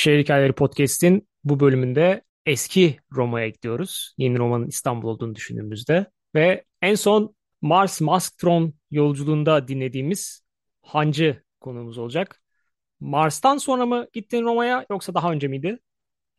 Şehir Hikayeleri Podcast'in bu bölümünde eski Roma'ya gidiyoruz. Yeni Roma'nın İstanbul olduğunu düşündüğümüzde. Ve en son Mars Masktron yolculuğunda dinlediğimiz Hancı konuğumuz olacak. Mars'tan sonra mı gittin Roma'ya yoksa daha önce miydi?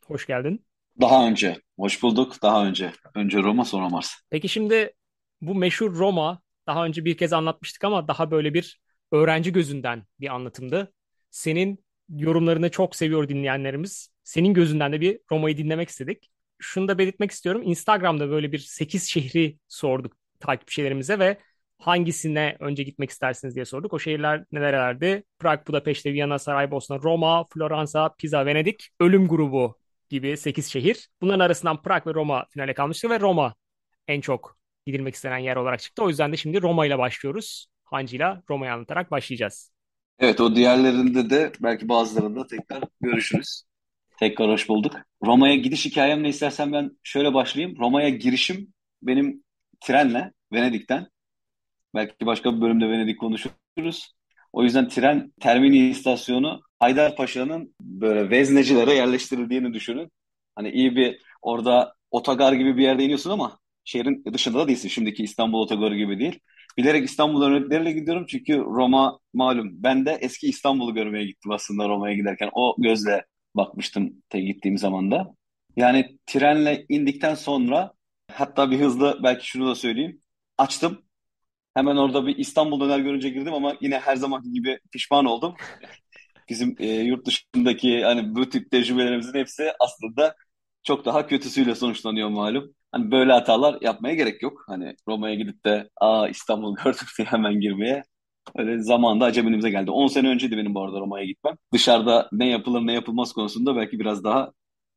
Hoş geldin. Daha önce. Hoş bulduk. Daha önce. Önce Roma sonra Mars. Peki şimdi bu meşhur Roma daha önce bir kez anlatmıştık ama daha böyle bir öğrenci gözünden bir anlatımdı. Senin yorumlarını çok seviyor dinleyenlerimiz. Senin gözünden de bir Roma'yı dinlemek istedik. Şunu da belirtmek istiyorum. Instagram'da böyle bir 8 şehri sorduk takipçilerimize ve hangisine önce gitmek istersiniz diye sorduk. O şehirler nelerlerdi? Prag, Budapeşte, Viyana, Saraybosna, Roma, Floransa, Pisa, Venedik, Ölüm Grubu gibi 8 şehir. Bunların arasından Prag ve Roma finale kalmıştı ve Roma en çok gidilmek istenen yer olarak çıktı. O yüzden de şimdi Roma ile başlıyoruz. Hancı ile Roma'yı anlatarak başlayacağız. Evet o diğerlerinde de belki bazılarında tekrar görüşürüz. Tekrar hoş bulduk. Roma'ya gidiş hikayemle istersen ben şöyle başlayayım. Roma'ya girişim benim trenle Venedik'ten. Belki başka bir bölümde Venedik konuşuruz. O yüzden tren Termini istasyonu Haydarpaşa'nın böyle veznecilere yerleştirildiğini düşünün. Hani iyi bir orada otogar gibi bir yerde iniyorsun ama şehrin dışında da değilsin. Şimdiki İstanbul otogarı gibi değil. Bilerek İstanbul örnekleriyle gidiyorum çünkü Roma malum. Ben de eski İstanbul'u görmeye gittim aslında Roma'ya giderken. O gözle bakmıştım te gittiğim zaman da. Yani trenle indikten sonra hatta bir hızlı belki şunu da söyleyeyim. Açtım. Hemen orada bir İstanbul döner görünce girdim ama yine her zamanki gibi pişman oldum. Bizim e, yurt dışındaki hani bu tip tecrübelerimizin hepsi aslında çok daha kötüsüyle sonuçlanıyor malum. Hani böyle hatalar yapmaya gerek yok. Hani Roma'ya gidip de aa İstanbul gördük diye hemen girmeye. Öyle zamanda aceminize geldi. 10 sene önceydi benim bu arada Roma'ya gitmem. Dışarıda ne yapılır ne yapılmaz konusunda belki biraz daha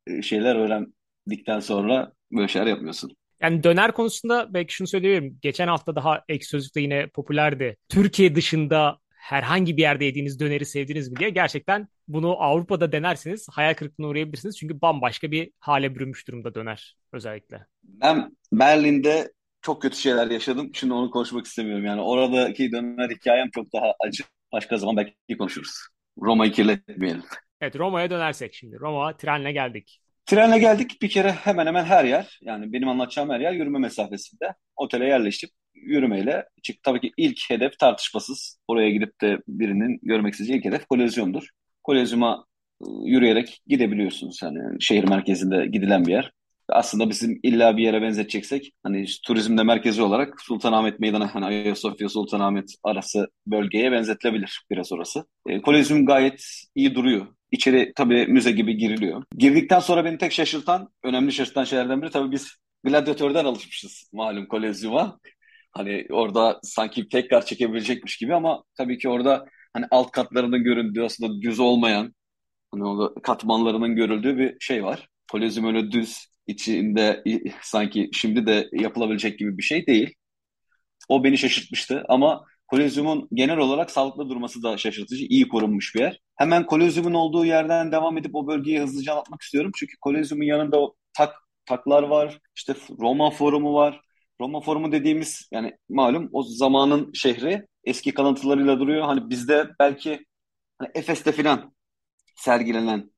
e, şeyler öğrendikten sonra böyle şeyler yapmıyorsun. Yani döner konusunda belki şunu söyleyebilirim. Geçen hafta daha ek sözlükte yine popülerdi. Türkiye dışında herhangi bir yerde yediğiniz döneri sevdiniz mi diye gerçekten bunu Avrupa'da denerseniz hayal kırıklığına uğrayabilirsiniz. Çünkü bambaşka bir hale bürünmüş durumda döner özellikle. Ben Berlin'de çok kötü şeyler yaşadım. Şimdi onu konuşmak istemiyorum. Yani oradaki döner hikayem çok daha acı. Başka zaman belki konuşuruz. Roma'yı kirletmeyelim. Evet Roma'ya dönersek şimdi. Roma trenle geldik. Trenle geldik bir kere hemen hemen her yer yani benim anlatacağım her yer yürüme mesafesinde. Otele yerleştik yürümeyle çık. Tabii ki ilk hedef tartışmasız. Oraya gidip de birinin görmek isteyeceği ilk hedef Kolezyum'dur. Kolezyum'a ıı, yürüyerek gidebiliyorsunuz. Yani şehir merkezinde gidilen bir yer. Aslında bizim illa bir yere benzeteceksek hani turizmde merkezi olarak Sultanahmet Meydanı hani Ayasofya Sultanahmet arası bölgeye benzetilebilir biraz orası. E, Kolezyum gayet iyi duruyor. İçeri tabii müze gibi giriliyor. Girdikten sonra beni tek şaşırtan, önemli şaşırtan şeylerden biri tabii biz gladyatörden alışmışız malum Kolezyum'a. Hani orada sanki tekrar çekebilecekmiş gibi ama tabii ki orada hani alt katlarının göründüğü aslında düz olmayan hani orada katmanlarının görüldüğü bir şey var. Kolezyum öyle düz içinde sanki şimdi de yapılabilecek gibi bir şey değil. O beni şaşırtmıştı ama Kolezyumun genel olarak sağlıklı durması da şaşırtıcı. iyi korunmuş bir yer. Hemen Kolezyumun olduğu yerden devam edip o bölgeyi hızlıca anlatmak istiyorum. Çünkü Kolezyumun yanında o tak taklar var. İşte Roma Forumu var. Roma Forumu dediğimiz yani malum o zamanın şehri eski kalıntılarıyla duruyor. Hani bizde belki hani Efes'te filan sergilenen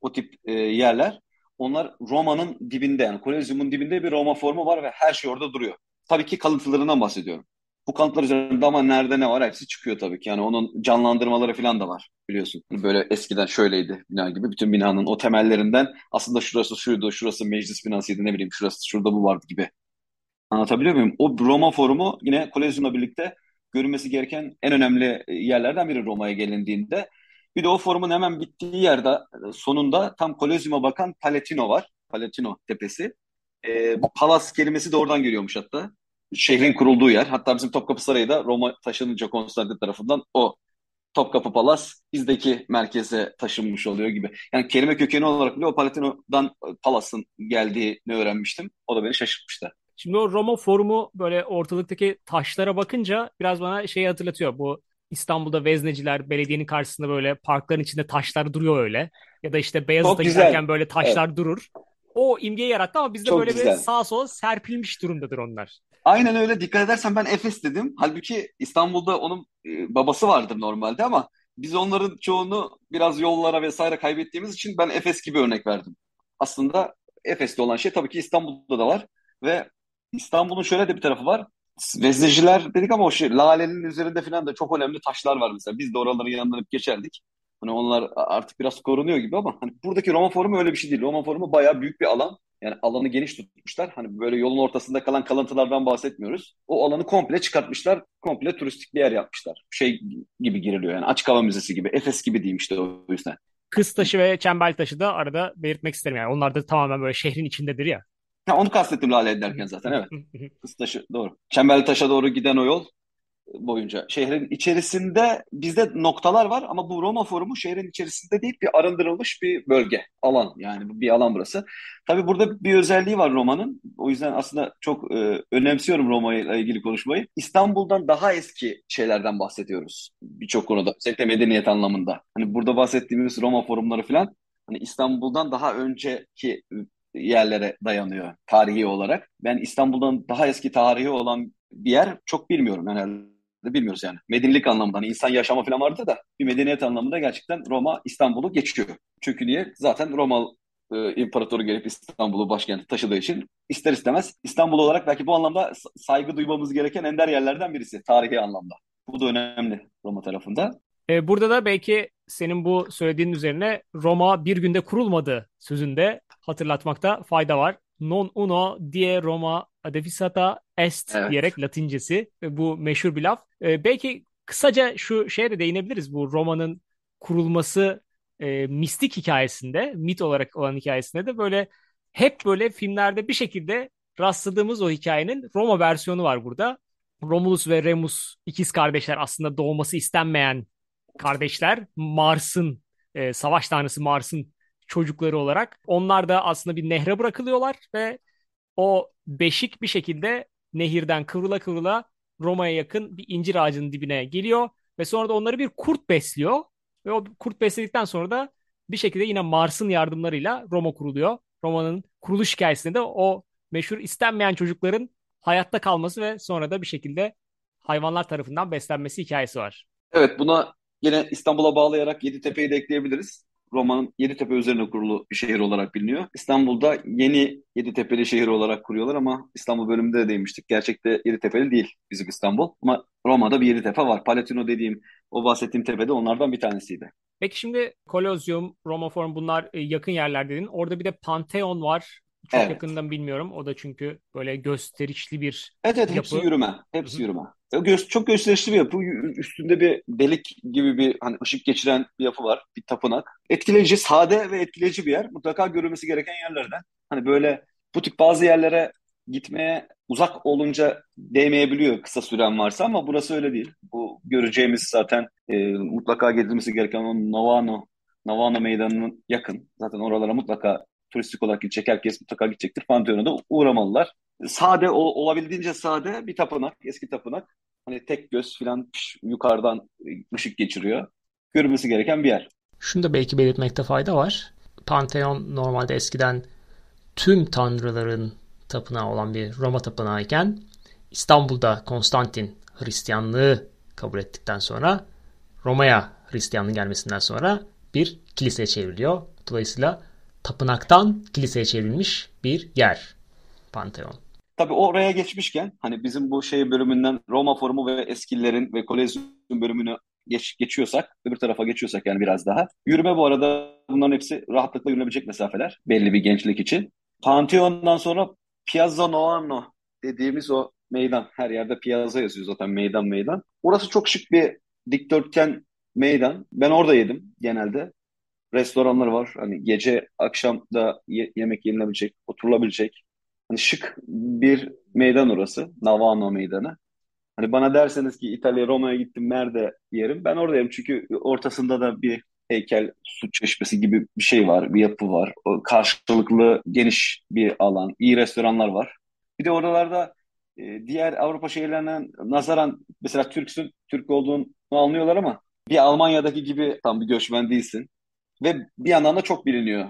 o tip e, yerler onlar Roma'nın dibinde yani Kolezyum'un dibinde bir Roma Forumu var ve her şey orada duruyor. Tabii ki kalıntılarından bahsediyorum. Bu kanıtlar üzerinde ama nerede ne var hepsi çıkıyor tabii ki. Yani onun canlandırmaları falan da var biliyorsun. Hani böyle eskiden şöyleydi bina gibi. Bütün binanın o temellerinden aslında şurası şuydu, şurası meclis binasıydı ne bileyim şurası şurada bu vardı gibi. Anlatabiliyor muyum? O Roma forumu yine Kolezyum'la birlikte görünmesi gereken en önemli yerlerden biri Roma'ya gelindiğinde. Bir de o forumun hemen bittiği yerde sonunda tam Kolezyum'a bakan Palatino var. Palatino tepesi. E, bu palas kelimesi de oradan geliyormuş hatta şehrin kurulduğu yer. Hatta bizim Topkapı Sarayı da Roma taşınınca Konstantin tarafından o Topkapı Palas bizdeki merkeze taşınmış oluyor gibi. Yani kelime kökeni olarak bile o Palatino'dan Palas'ın geldiğini öğrenmiştim. O da beni şaşırtmıştı. Şimdi o Roma forumu böyle ortalıktaki taşlara bakınca biraz bana şeyi hatırlatıyor. Bu İstanbul'da vezneciler belediyenin karşısında böyle parkların içinde taşlar duruyor öyle. Ya da işte Beyazıt'a giderken böyle taşlar evet. durur. O imgeyi yarattı ama bizde Çok böyle güzel. bir sağa sola serpilmiş durumdadır onlar. Aynen öyle. Dikkat edersen ben Efes dedim. Halbuki İstanbul'da onun e, babası vardır normalde ama biz onların çoğunu biraz yollara vesaire kaybettiğimiz için ben Efes gibi örnek verdim. Aslında Efes'te olan şey tabii ki İstanbul'da da var ve İstanbul'un şöyle de bir tarafı var. Vezneciler dedik ama o şey Lale'nin üzerinde falan da çok önemli taşlar var mesela. Biz de oraları yanlarıp geçerdik. Hani onlar artık biraz korunuyor gibi ama hani buradaki Roma Forumu öyle bir şey değil. Roma Forumu bayağı büyük bir alan. Yani alanı geniş tutmuşlar. Hani böyle yolun ortasında kalan kalıntılardan bahsetmiyoruz. O alanı komple çıkartmışlar. Komple turistik bir yer yapmışlar. Şey gibi giriliyor yani açık hava müzesi gibi. Efes gibi diyeyim işte o yüzden. Kız taşı ve çembel taşı da arada belirtmek isterim yani. Onlar da tamamen böyle şehrin içindedir ya. Ha, onu kastettim Lale derken zaten evet. Kız taşı doğru. Çembel taşa doğru giden o yol boyunca. Şehrin içerisinde bizde noktalar var ama bu Roma Forumu şehrin içerisinde değil bir arındırılmış bir bölge, alan yani bir alan burası. Tabii burada bir özelliği var Roma'nın. O yüzden aslında çok e, önemsiyorum Roma ile ilgili konuşmayı. İstanbul'dan daha eski şeylerden bahsediyoruz birçok konuda. Özellikle medeniyet anlamında. Hani burada bahsettiğimiz Roma forumları falan hani İstanbul'dan daha önceki yerlere dayanıyor tarihi olarak. Ben İstanbul'dan daha eski tarihi olan bir yer çok bilmiyorum yani bilmiyoruz yani. Medenilik anlamında hani insan yaşama falan vardı da bir medeniyet anlamında gerçekten Roma İstanbul'u geçiyor. Çünkü niye? Zaten Roma e, imparatoru gelip İstanbul'u başkenti taşıdığı için ister istemez İstanbul olarak belki bu anlamda saygı duymamız gereken ender yerlerden birisi tarihi anlamda. Bu da önemli Roma tarafında. E, burada da belki senin bu söylediğin üzerine Roma bir günde kurulmadı sözünde hatırlatmakta fayda var. Non uno die Roma adefisata est evet. diyerek Latincesi bu meşhur bir laf. E, belki kısaca şu şeye de değinebiliriz. Bu Roma'nın kurulması e, mistik hikayesinde, mit olarak olan hikayesinde de böyle hep böyle filmlerde bir şekilde rastladığımız o hikayenin Roma versiyonu var burada. Romulus ve Remus ikiz kardeşler aslında doğması istenmeyen kardeşler. Mars'ın, e, savaş tanrısı Mars'ın çocukları olarak. Onlar da aslında bir nehre bırakılıyorlar ve o beşik bir şekilde nehirden kıvrıla kıvrıla Roma'ya yakın bir incir ağacının dibine geliyor ve sonra da onları bir kurt besliyor ve o kurt besledikten sonra da bir şekilde yine Mars'ın yardımlarıyla Roma kuruluyor. Roma'nın kuruluş hikayesinde de o meşhur istenmeyen çocukların hayatta kalması ve sonra da bir şekilde hayvanlar tarafından beslenmesi hikayesi var. Evet buna yine İstanbul'a bağlayarak Yeditepe'yi de ekleyebiliriz. Roma'nın Yeditepe üzerine kurulu bir şehir olarak biliniyor. İstanbul'da yeni Yeditepe'li şehir olarak kuruyorlar ama İstanbul bölümünde de demiştik. Gerçekte Yeditepe'li değil bizim İstanbul. Ama Roma'da bir Yeditepe var. Palatino dediğim o bahsettiğim tepede onlardan bir tanesiydi. Peki şimdi Kolozyum, Roma Forum bunlar e, yakın yerler dedin. Orada bir de Pantheon var. Çok evet. yakından bilmiyorum. O da çünkü böyle gösterişli bir Evet evet yapı. hepsi yürüme. Hepsi Hı-hı. yürüme. Çok gösterişli bir yapı. Üstünde bir delik gibi bir hani ışık geçiren bir yapı var. Bir tapınak. Etkileyici, sade ve etkileyici bir yer. Mutlaka görülmesi gereken yerlerden. Hani böyle bu tip bazı yerlere gitmeye uzak olunca değmeyebiliyor kısa süren varsa ama burası öyle değil. Bu göreceğimiz zaten e, mutlaka gezilmesi gereken o Novano, Novano meydanının yakın. Zaten oralara mutlaka turistik olarak gidecek herkes mutlaka gidecektir. Pantheon'a da uğramalılar. Sade olabildiğince sade bir tapınak, eski tapınak. Hani tek göz falan yukarıdan ışık geçiriyor. Görülmesi gereken bir yer. Şunu da belki belirtmekte fayda var. Pantheon normalde eskiden tüm tanrıların tapınağı olan bir Roma tapınağı iken İstanbul'da Konstantin Hristiyanlığı kabul ettikten sonra Roma'ya Hristiyanlığın gelmesinden sonra bir kiliseye çevriliyor. Dolayısıyla tapınaktan kiliseye çevrilmiş bir yer Pantheon. Tabii oraya geçmişken hani bizim bu şey bölümünden Roma Forumu ve eskilerin ve Kolezyum bölümünü geç, geçiyorsak, öbür tarafa geçiyorsak yani biraz daha. Yürüme bu arada bunların hepsi rahatlıkla yürünebilecek mesafeler belli bir gençlik için. Pantheon'dan sonra Piazza Noarno dediğimiz o meydan. Her yerde piazza yazıyor zaten meydan meydan. Orası çok şık bir dikdörtgen meydan. Ben orada yedim genelde. Restoranlar var. Hani gece akşam da ye- yemek yenilebilecek, oturulabilecek. Hani şık bir meydan orası. Navano meydanı. Hani bana derseniz ki İtalya Roma'ya gittim nerede yerim? Ben oradayım çünkü ortasında da bir heykel, su çeşmesi gibi bir şey var, bir yapı var. O karşılıklı geniş bir alan, iyi restoranlar var. Bir de oralarda e, diğer Avrupa şehirlerine nazaran mesela Türksün, Türk olduğunu anlıyorlar ama bir Almanya'daki gibi tam bir göçmen değilsin. Ve bir yandan da çok biliniyor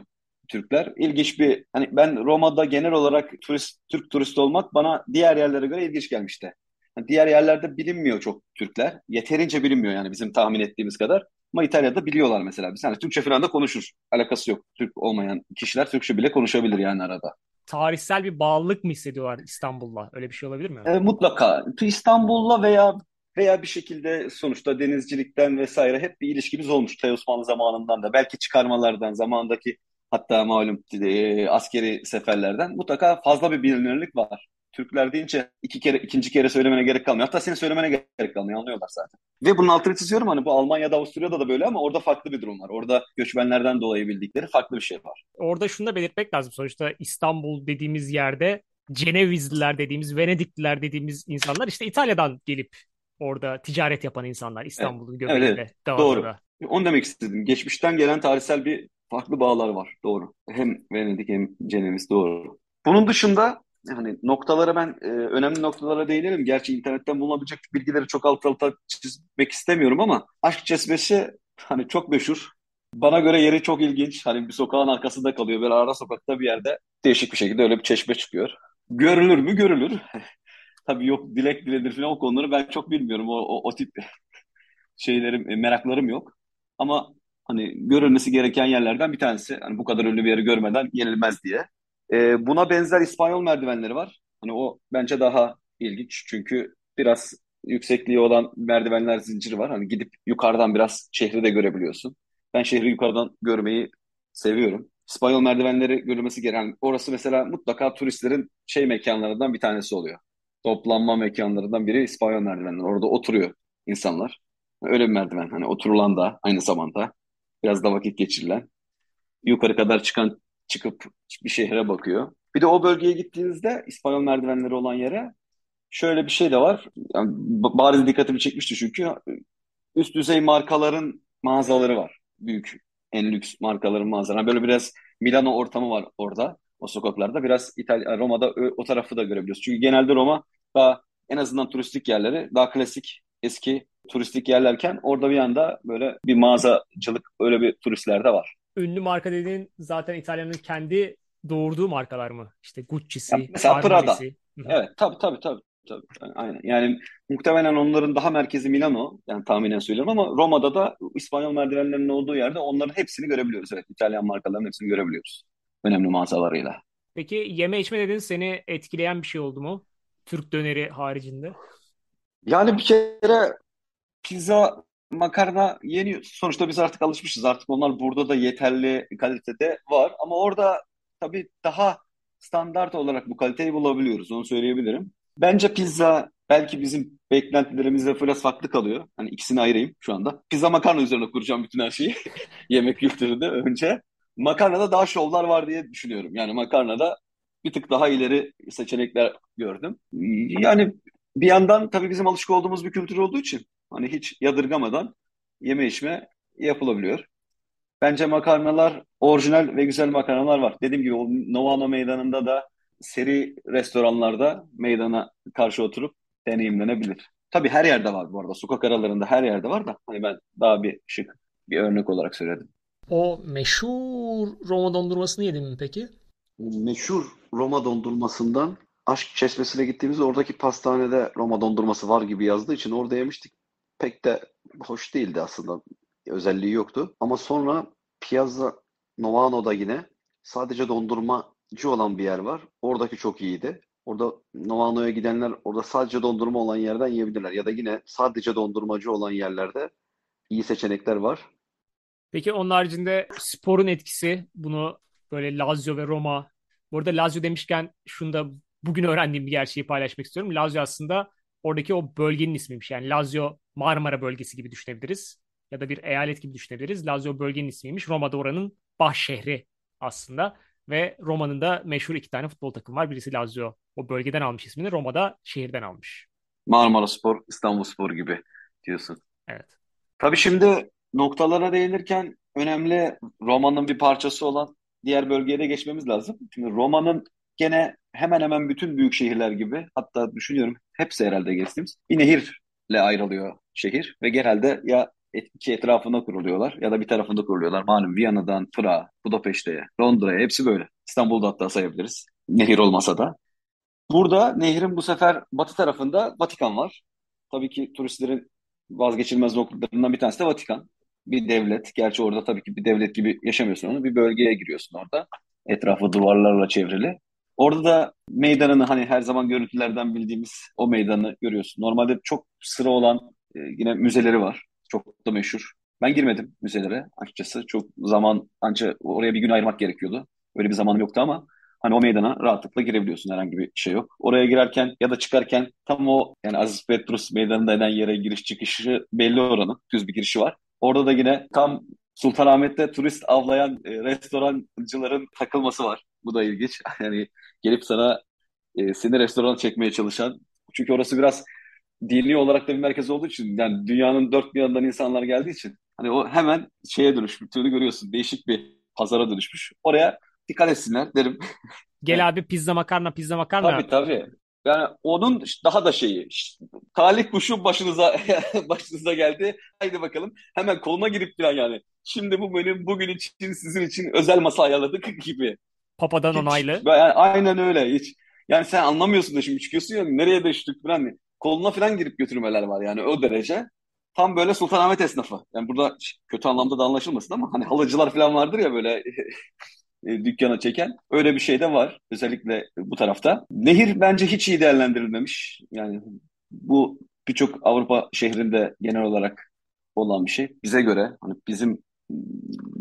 Türkler. İlginç bir hani ben Roma'da genel olarak turist Türk turist olmak bana diğer yerlere göre ilginç gelmişti. Yani diğer yerlerde bilinmiyor çok Türkler. Yeterince bilinmiyor yani bizim tahmin ettiğimiz kadar. Ama İtalya'da biliyorlar mesela. Biz hani Türkçe falan da konuşur. Alakası yok. Türk olmayan kişiler Türkçe bile konuşabilir yani arada. Tarihsel bir bağlılık mı hissediyorlar İstanbul'la? Öyle bir şey olabilir mi? E, mutlaka İstanbul'la veya veya bir şekilde sonuçta denizcilikten vesaire hep bir ilişkimiz olmuş. Tay Osmanlı zamanından da belki çıkarmalardan zamandaki hatta malum e, askeri seferlerden mutlaka fazla bir bilinirlik var. Türkler deyince iki kere ikinci kere söylemene gerek kalmıyor. Hatta senin söylemene gerek kalmıyor anlıyorlar zaten. Ve bunun altını çiziyorum hani bu Almanya'da Avusturya'da da böyle ama orada farklı bir durum var. Orada göçmenlerden dolayı bildikleri farklı bir şey var. Orada şunu da belirtmek lazım. Sonuçta İstanbul dediğimiz yerde Cenevizliler dediğimiz, Venedikliler dediğimiz insanlar işte İtalya'dan gelip orada ticaret yapan insanlar İstanbul'un evet, göbeğinde, evet. doğru. Dağı'da. Onu demek istedim. Geçmişten gelen tarihsel bir farklı bağlar var. Doğru. Hem Venedik hem Ceneviz doğru. Bunun dışında yani noktalara ben e, önemli noktalara değinelim. Gerçi internetten bulunabilecek bilgileri çok alt alta çizmek istemiyorum ama Aşk Çeşmesi hani çok meşhur. Bana göre yeri çok ilginç. Hani bir sokağın arkasında kalıyor. Böyle ara sokakta bir yerde değişik bir şekilde öyle bir çeşme çıkıyor. Görülür mü? Görülür. Tabii yok dilek diledir falan o konuları ben çok bilmiyorum. O, o, o tip şeylerim, e, meraklarım yok. Ama hani görülmesi gereken yerlerden bir tanesi. Hani bu kadar ünlü bir yeri görmeden yenilmez diye. E, buna benzer İspanyol merdivenleri var. Hani o bence daha ilginç. Çünkü biraz yüksekliği olan merdivenler zinciri var. Hani gidip yukarıdan biraz şehri de görebiliyorsun. Ben şehri yukarıdan görmeyi seviyorum. İspanyol merdivenleri görülmesi gereken. Orası mesela mutlaka turistlerin şey mekanlarından bir tanesi oluyor. Toplanma mekanlarından biri İspanyol merdivenleri. Orada oturuyor insanlar. Öyle bir merdiven. Hani oturulan da aynı zamanda biraz da vakit geçirilen. Yukarı kadar çıkan çıkıp bir şehre bakıyor. Bir de o bölgeye gittiğinizde İspanyol merdivenleri olan yere şöyle bir şey de var. Yani bariz dikkatimi çekmişti çünkü üst düzey markaların mağazaları var. Büyük, en lüks markaların mağazaları. Böyle biraz Milano ortamı var orada. O sokaklarda biraz İtalya, Roma'da o tarafı da görebiliyoruz. Çünkü genelde Roma daha en azından turistik yerleri daha klasik eski turistik yerlerken orada bir anda böyle bir mağazacılık öyle bir turistler de var. Ünlü marka dediğin zaten İtalya'nın kendi doğurduğu markalar mı? İşte Ya Gucci'si, mesela Prada. Evet tabii tabii tabii. tabii. Aynen. Yani muhtemelen onların daha merkezi Milano. Yani tahminen söylüyorum ama Roma'da da İspanyol merdivenlerinin olduğu yerde onların hepsini görebiliyoruz. Evet İtalyan markaların hepsini görebiliyoruz. Önemli mağazalarıyla. Peki yeme içme dedin seni etkileyen bir şey oldu mu? Türk döneri haricinde. Yani bir kere pizza, makarna yeniyor. Sonuçta biz artık alışmışız. Artık onlar burada da yeterli kalitede var. Ama orada tabii daha standart olarak bu kaliteyi bulabiliyoruz. Onu söyleyebilirim. Bence pizza belki bizim beklentilerimizle biraz farklı kalıyor. Hani ikisini ayırayım şu anda. Pizza makarna üzerine kuracağım bütün her şeyi. Yemek kültüründe önce. Makarnada daha şovlar var diye düşünüyorum. Yani makarnada bir tık daha ileri seçenekler gördüm. Yani bir yandan tabii bizim alışık olduğumuz bir kültür olduğu için hani hiç yadırgamadan yeme içme yapılabiliyor. Bence makarnalar orijinal ve güzel makarnalar var. Dediğim gibi o Novano Meydanı'nda da seri restoranlarda meydana karşı oturup deneyimlenebilir. Tabii her yerde var bu arada. Sokak aralarında her yerde var da hani ben daha bir şık bir örnek olarak söyledim. O meşhur Roma dondurmasını yedin mi peki? Meşhur Roma dondurmasından Aşk Çeşmesi'ne gittiğimizde oradaki pastanede Roma dondurması var gibi yazdığı için orada yemiştik. Pek de hoş değildi aslında. Özelliği yoktu. Ama sonra Piazza Novano'da yine sadece dondurmacı olan bir yer var. Oradaki çok iyiydi. Orada Novano'ya gidenler orada sadece dondurma olan yerden yiyebilirler. Ya da yine sadece dondurmacı olan yerlerde iyi seçenekler var. Peki onun haricinde sporun etkisi bunu böyle Lazio ve Roma. Bu arada Lazio demişken şunu da bugün öğrendiğim bir gerçeği paylaşmak istiyorum. Lazio aslında oradaki o bölgenin ismiymiş. Yani Lazio Marmara bölgesi gibi düşünebiliriz. Ya da bir eyalet gibi düşünebiliriz. Lazio bölgenin ismiymiş. Roma da oranın baş şehri aslında. Ve Roma'nın da meşhur iki tane futbol takımı var. Birisi Lazio o bölgeden almış ismini. Roma'da şehirden almış. Marmaraspor, İstanbulspor gibi diyorsun. Evet. Tabii şimdi noktalara değinirken önemli Roma'nın bir parçası olan diğer bölgeye de geçmemiz lazım. Şimdi Roma'nın gene hemen hemen bütün büyük şehirler gibi hatta düşünüyorum hepsi herhalde geçtiğimiz bir nehirle ayrılıyor şehir ve genelde ya iki etrafında kuruluyorlar ya da bir tarafında kuruluyorlar. Malum Viyana'dan Prag'a, Budapeşte'ye, Londra'ya hepsi böyle. İstanbul'da hatta sayabiliriz. Nehir olmasa da. Burada nehrin bu sefer batı tarafında Vatikan var. Tabii ki turistlerin vazgeçilmez noktalarından bir tanesi de Vatikan. Bir devlet. Gerçi orada tabii ki bir devlet gibi yaşamıyorsun onu. Bir bölgeye giriyorsun orada. Etrafı duvarlarla çevrili. Orada da meydanını hani her zaman görüntülerden bildiğimiz o meydanı görüyorsun. Normalde çok sıra olan e, yine müzeleri var. Çok da meşhur. Ben girmedim müzelere açıkçası. Çok zaman ancak oraya bir gün ayırmak gerekiyordu. Öyle bir zamanım yoktu ama hani o meydana rahatlıkla girebiliyorsun. Herhangi bir şey yok. Oraya girerken ya da çıkarken tam o yani Aziz Petrus meydanında denen yere giriş çıkışı belli oranın. Düz bir girişi var. Orada da yine tam Sultanahmet'te turist avlayan e, restorancıların takılması var. Bu da ilginç. Yani gelip sana e, seni restoran çekmeye çalışan. Çünkü orası biraz dini olarak da bir merkez olduğu için yani dünyanın dört bir yanından insanlar geldiği için hani o hemen şeye dönüştüğünü görüyorsun. Değişik bir pazara dönüşmüş. Oraya dikkat etsinler derim. Gel abi pizza makarna pizza makarna. Tabii tabii. Yani onun daha da şeyi talih kuşu başınıza başınıza geldi. Haydi bakalım. Hemen koluna girip falan yani. Şimdi bu benim bugün için sizin için özel masa ayarladık gibi. Papadan Hiç, onaylı. yani aynen öyle. Hiç yani sen anlamıyorsun da şimdi çıkıyorsun ya nereye düştük falan. Koluna falan girip götürmeler var yani o derece. Tam böyle Sultanahmet esnafı. Yani burada kötü anlamda da anlaşılmasın ama hani halıcılar falan vardır ya böyle e, dükkana çeken. Öyle bir şey de var özellikle bu tarafta. Nehir bence hiç iyi değerlendirilmemiş. Yani bu birçok Avrupa şehrinde genel olarak olan bir şey. Bize göre hani bizim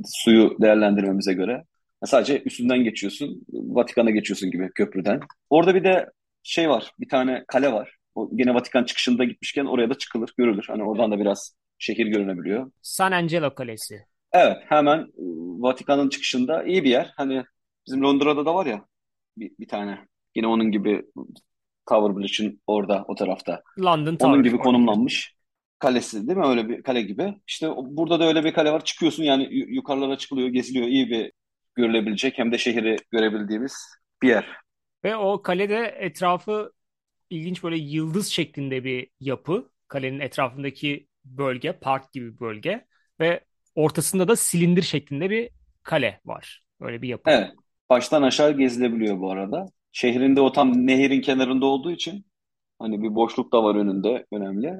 suyu değerlendirmemize göre sadece üstünden geçiyorsun, Vatikan'a geçiyorsun gibi köprüden. Orada bir de şey var, bir tane kale var. O yine Vatikan çıkışında gitmişken oraya da çıkılır, görülür. Hani oradan da biraz şehir görünebiliyor. San Angelo Kalesi. Evet, hemen Vatikan'ın çıkışında iyi bir yer. Hani bizim Londra'da da var ya bir, bir tane. Yine onun gibi Tower Bridge'in orada o tarafta. London Tower. Onun gibi konumlanmış. Kalesi değil mi? Öyle bir kale gibi. İşte burada da öyle bir kale var. Çıkıyorsun yani yukarılara çıkılıyor, geziliyor. İyi bir görülebilecek hem de şehri görebildiğimiz bir yer. Ve o kalede etrafı ilginç böyle yıldız şeklinde bir yapı. Kalenin etrafındaki bölge, park gibi bir bölge ve ortasında da silindir şeklinde bir kale var. Öyle bir yapı. Evet. Baştan aşağı gezilebiliyor bu arada. Şehrinde o tam nehirin kenarında olduğu için hani bir boşluk da var önünde önemli.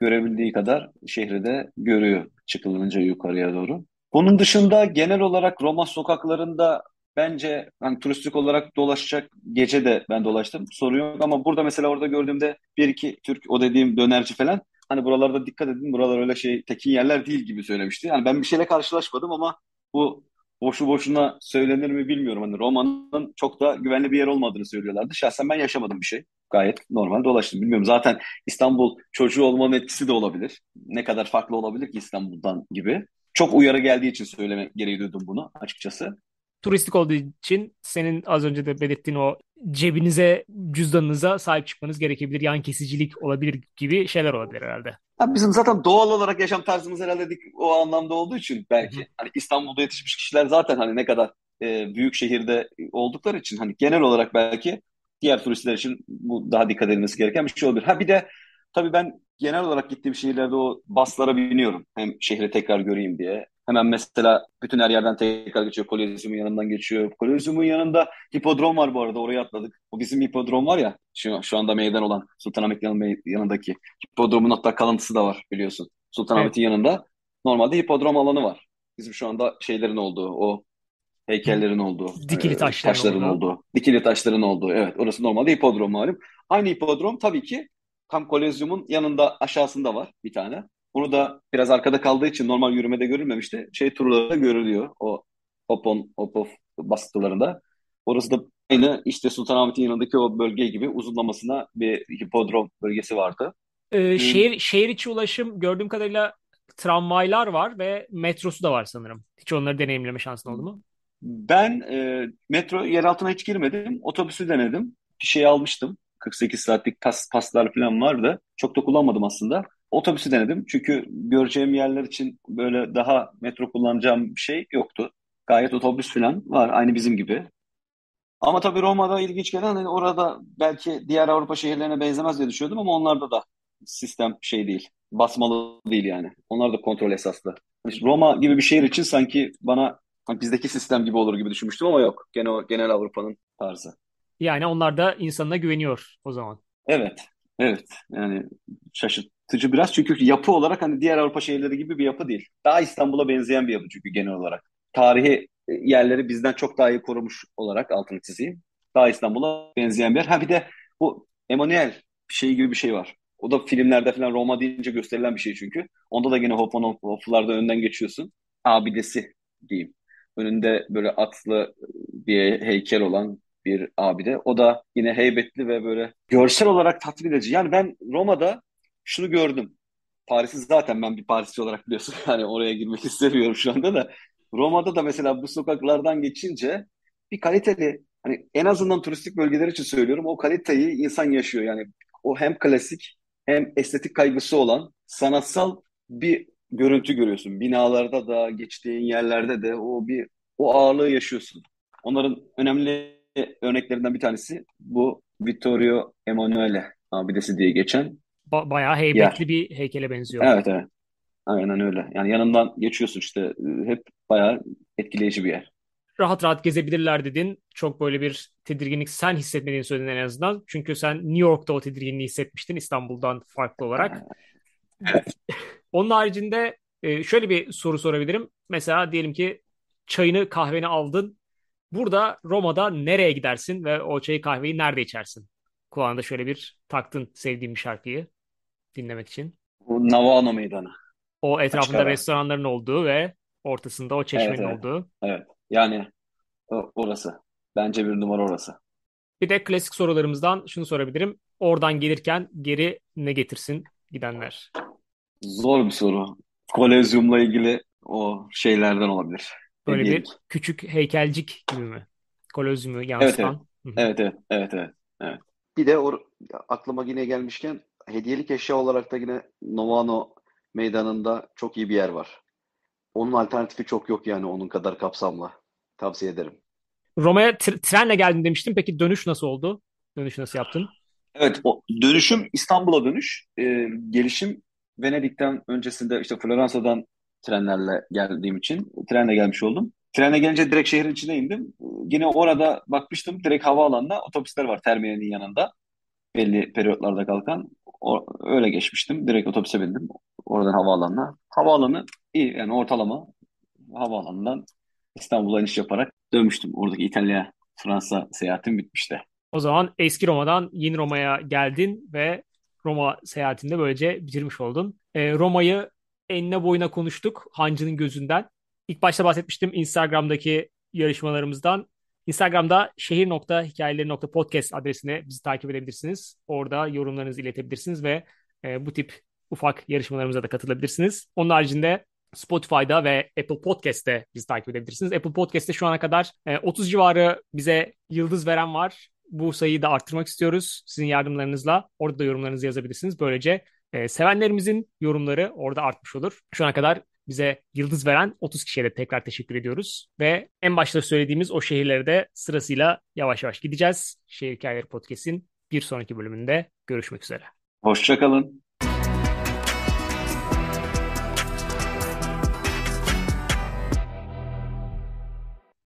Görebildiği kadar şehri de görüyor çıkılınca yukarıya doğru. Bunun dışında genel olarak Roma sokaklarında bence hani turistik olarak dolaşacak gece de ben dolaştım sorun yok ama burada mesela orada gördüğümde bir iki Türk o dediğim dönerci falan hani buralarda dikkat edin buralar öyle şey tekin yerler değil gibi söylemişti. Yani ben bir şeyle karşılaşmadım ama bu boşu boşuna söylenir mi bilmiyorum. Hani Roma'nın çok da güvenli bir yer olmadığını söylüyorlardı. Şahsen ben yaşamadım bir şey. Gayet normal dolaştım. Bilmiyorum zaten İstanbul çocuğu olmanın etkisi de olabilir. Ne kadar farklı olabilir ki İstanbul'dan gibi. Çok uyarı geldiği için söyleme gereği duydum bunu açıkçası. Turistik olduğu için senin az önce de belirttiğin o cebinize, cüzdanınıza sahip çıkmanız gerekebilir. Yan kesicilik olabilir gibi şeyler olabilir herhalde. Ya bizim zaten doğal olarak yaşam tarzımız herhalde o anlamda olduğu için belki. Hı. Hani İstanbul'da yetişmiş kişiler zaten hani ne kadar e, büyük şehirde oldukları için hani genel olarak belki diğer turistler için bu daha dikkat edilmesi gereken bir şey olabilir. Ha bir de tabii ben genel olarak gittiğim şehirlerde o baslara biniyorum. Hem şehri tekrar göreyim diye. Hemen mesela bütün her yerden tekrar geçiyor. Kolezyumun yanından geçiyor. Kolezyumun yanında hipodrom var bu arada. Oraya atladık. O bizim hipodrom var ya. Şu, şu anda meydan olan Sultanahmet yanındaki. Hipodromun hatta kalıntısı da var biliyorsun. Sultanahmet'in evet. yanında. Normalde hipodrom alanı var. Bizim şu anda şeylerin olduğu, o heykellerin olduğu, dikili taşların, taşların olduğu. olduğu, dikili taşların olduğu. Evet, orası normalde hipodrom malum. Aynı hipodrom tabii ki tam kolezyumun yanında aşağısında var bir tane. Bunu da biraz arkada kaldığı için normal yürümede görülmemişti. Şey turlarında görülüyor. O hop on hop off bas turlarında. Orası da aynı işte Sultanahmet'in yanındaki o bölge gibi uzunlamasına bir hipodrom bölgesi vardı. Ee, şehir, şehir içi ulaşım gördüğüm kadarıyla tramvaylar var ve metrosu da var sanırım. Hiç onları deneyimleme şansın oldu mu? Ben e, metro yer altına hiç girmedim. Otobüsü denedim. Bir şey almıştım. 48 saatlik pas, paslar falan vardı. Çok da kullanmadım aslında. Otobüsü denedim. Çünkü göreceğim yerler için böyle daha metro kullanacağım bir şey yoktu. Gayet otobüs falan var. Aynı bizim gibi. Ama tabii Roma'da ilginç gelen hani orada belki diğer Avrupa şehirlerine benzemez diye düşünüyordum ama onlarda da sistem şey değil. Basmalı değil yani. Onlar da kontrol esaslı. Roma gibi bir şehir için sanki bana hani bizdeki sistem gibi olur gibi düşünmüştüm ama yok. Gene o genel Avrupa'nın tarzı. Yani onlar da insanına güveniyor o zaman. Evet. Evet yani şaşırtıcı biraz çünkü yapı olarak hani diğer Avrupa şehirleri gibi bir yapı değil. Daha İstanbul'a benzeyen bir yapı çünkü genel olarak. Tarihi e, yerleri bizden çok daha iyi korumuş olarak altını çizeyim. Daha İstanbul'a benzeyen bir yer. Ha bir de bu Emanuel şeyi gibi bir şey var. O da filmlerde falan Roma deyince gösterilen bir şey çünkü. Onda da yine Hoffmann-Hoff'larda önden geçiyorsun. Abidesi diyeyim. Önünde böyle atlı bir heykel olan bir abide. O da yine heybetli ve böyle görsel olarak tatmin edici. Yani ben Roma'da şunu gördüm. Paris'i zaten ben bir Parisli olarak biliyorsun. Yani oraya girmek istemiyorum şu anda da. Roma'da da mesela bu sokaklardan geçince bir kaliteli hani en azından turistik bölgeler için söylüyorum o kaliteyi insan yaşıyor. Yani o hem klasik hem estetik kaygısı olan sanatsal bir görüntü görüyorsun. Binalarda da geçtiğin yerlerde de o bir o ağırlığı yaşıyorsun. Onların önemli örneklerinden bir tanesi bu Vittorio Emanuele abidesi diye geçen Ba- bayağı yer. heybetli bir heykele benziyor. Evet evet. Aynen öyle. Yani yanından geçiyorsun işte hep bayağı etkileyici bir yer. Rahat rahat gezebilirler dedin. Çok böyle bir tedirginlik sen hissetmediğini söyledin en azından. Çünkü sen New York'ta o tedirginliği hissetmiştin İstanbul'dan farklı olarak. Onun haricinde e, şöyle bir soru sorabilirim. Mesela diyelim ki çayını kahveni aldın. Burada Roma'da nereye gidersin ve o çayı kahveyi nerede içersin? Kulağında şöyle bir taktın sevdiğin bir şarkıyı dinlemek için. Bu Navano Meydanı. O Açık etrafında ara. restoranların olduğu ve ortasında o Evet çeşmenin evet. olduğu. Evet. Yani orası. Bence bir numara orası. Bir de klasik sorularımızdan şunu sorabilirim. Oradan gelirken geri ne getirsin gidenler? Zor bir soru. Kolezyumla ilgili o şeylerden olabilir. Böyle bir küçük heykelcik gibi mi? Kolezyumu Evet evet. yansıtan. Hı hı. Evet evet. Evet evet. Evet. Bir de o aklıma yine gelmişken hediyelik eşya olarak da yine Novano Meydanı'nda çok iyi bir yer var. Onun alternatifi çok yok yani onun kadar kapsamlı. Tavsiye ederim. Roma'ya tr- trenle geldin demiştim. Peki dönüş nasıl oldu? Dönüş nasıl yaptın? Evet, o dönüşüm İstanbul'a dönüş. Ee, gelişim Venedik'ten öncesinde işte Floransa'dan trenlerle geldiğim için trenle gelmiş oldum. Trenle gelince direkt şehrin içine indim. Ee, Yine orada bakmıştım direkt havaalanına otobüsler var terminalin yanında. Belli periyotlarda kalkan. O, öyle geçmiştim. Direkt otobüse bindim. Oradan havaalanına. Havaalanı iyi yani ortalama havaalanından İstanbul'a iniş yaparak dönmüştüm. Oradaki İtalya, Fransa seyahatim bitmişti. O zaman eski Roma'dan yeni Roma'ya geldin ve Roma seyahatinde böylece bitirmiş oldun. Ee, Roma'yı enine boyuna konuştuk Hancı'nın gözünden. İlk başta bahsetmiştim Instagram'daki yarışmalarımızdan. Instagram'da şehir.hikayeleri.podcast adresine bizi takip edebilirsiniz. Orada yorumlarınızı iletebilirsiniz ve e, bu tip ufak yarışmalarımıza da katılabilirsiniz. Onun haricinde Spotify'da ve Apple Podcast'te bizi takip edebilirsiniz. Apple Podcast'te şu ana kadar e, 30 civarı bize yıldız veren var. Bu sayıyı da arttırmak istiyoruz sizin yardımlarınızla. Orada da yorumlarınızı yazabilirsiniz. Böylece e, sevenlerimizin yorumları orada artmış olur. Şu ana kadar bize yıldız veren 30 kişiye de tekrar teşekkür ediyoruz. Ve en başta söylediğimiz o şehirlere de sırasıyla yavaş yavaş gideceğiz. Şehir Hikayeleri Podcast'in bir sonraki bölümünde görüşmek üzere. Hoşça kalın.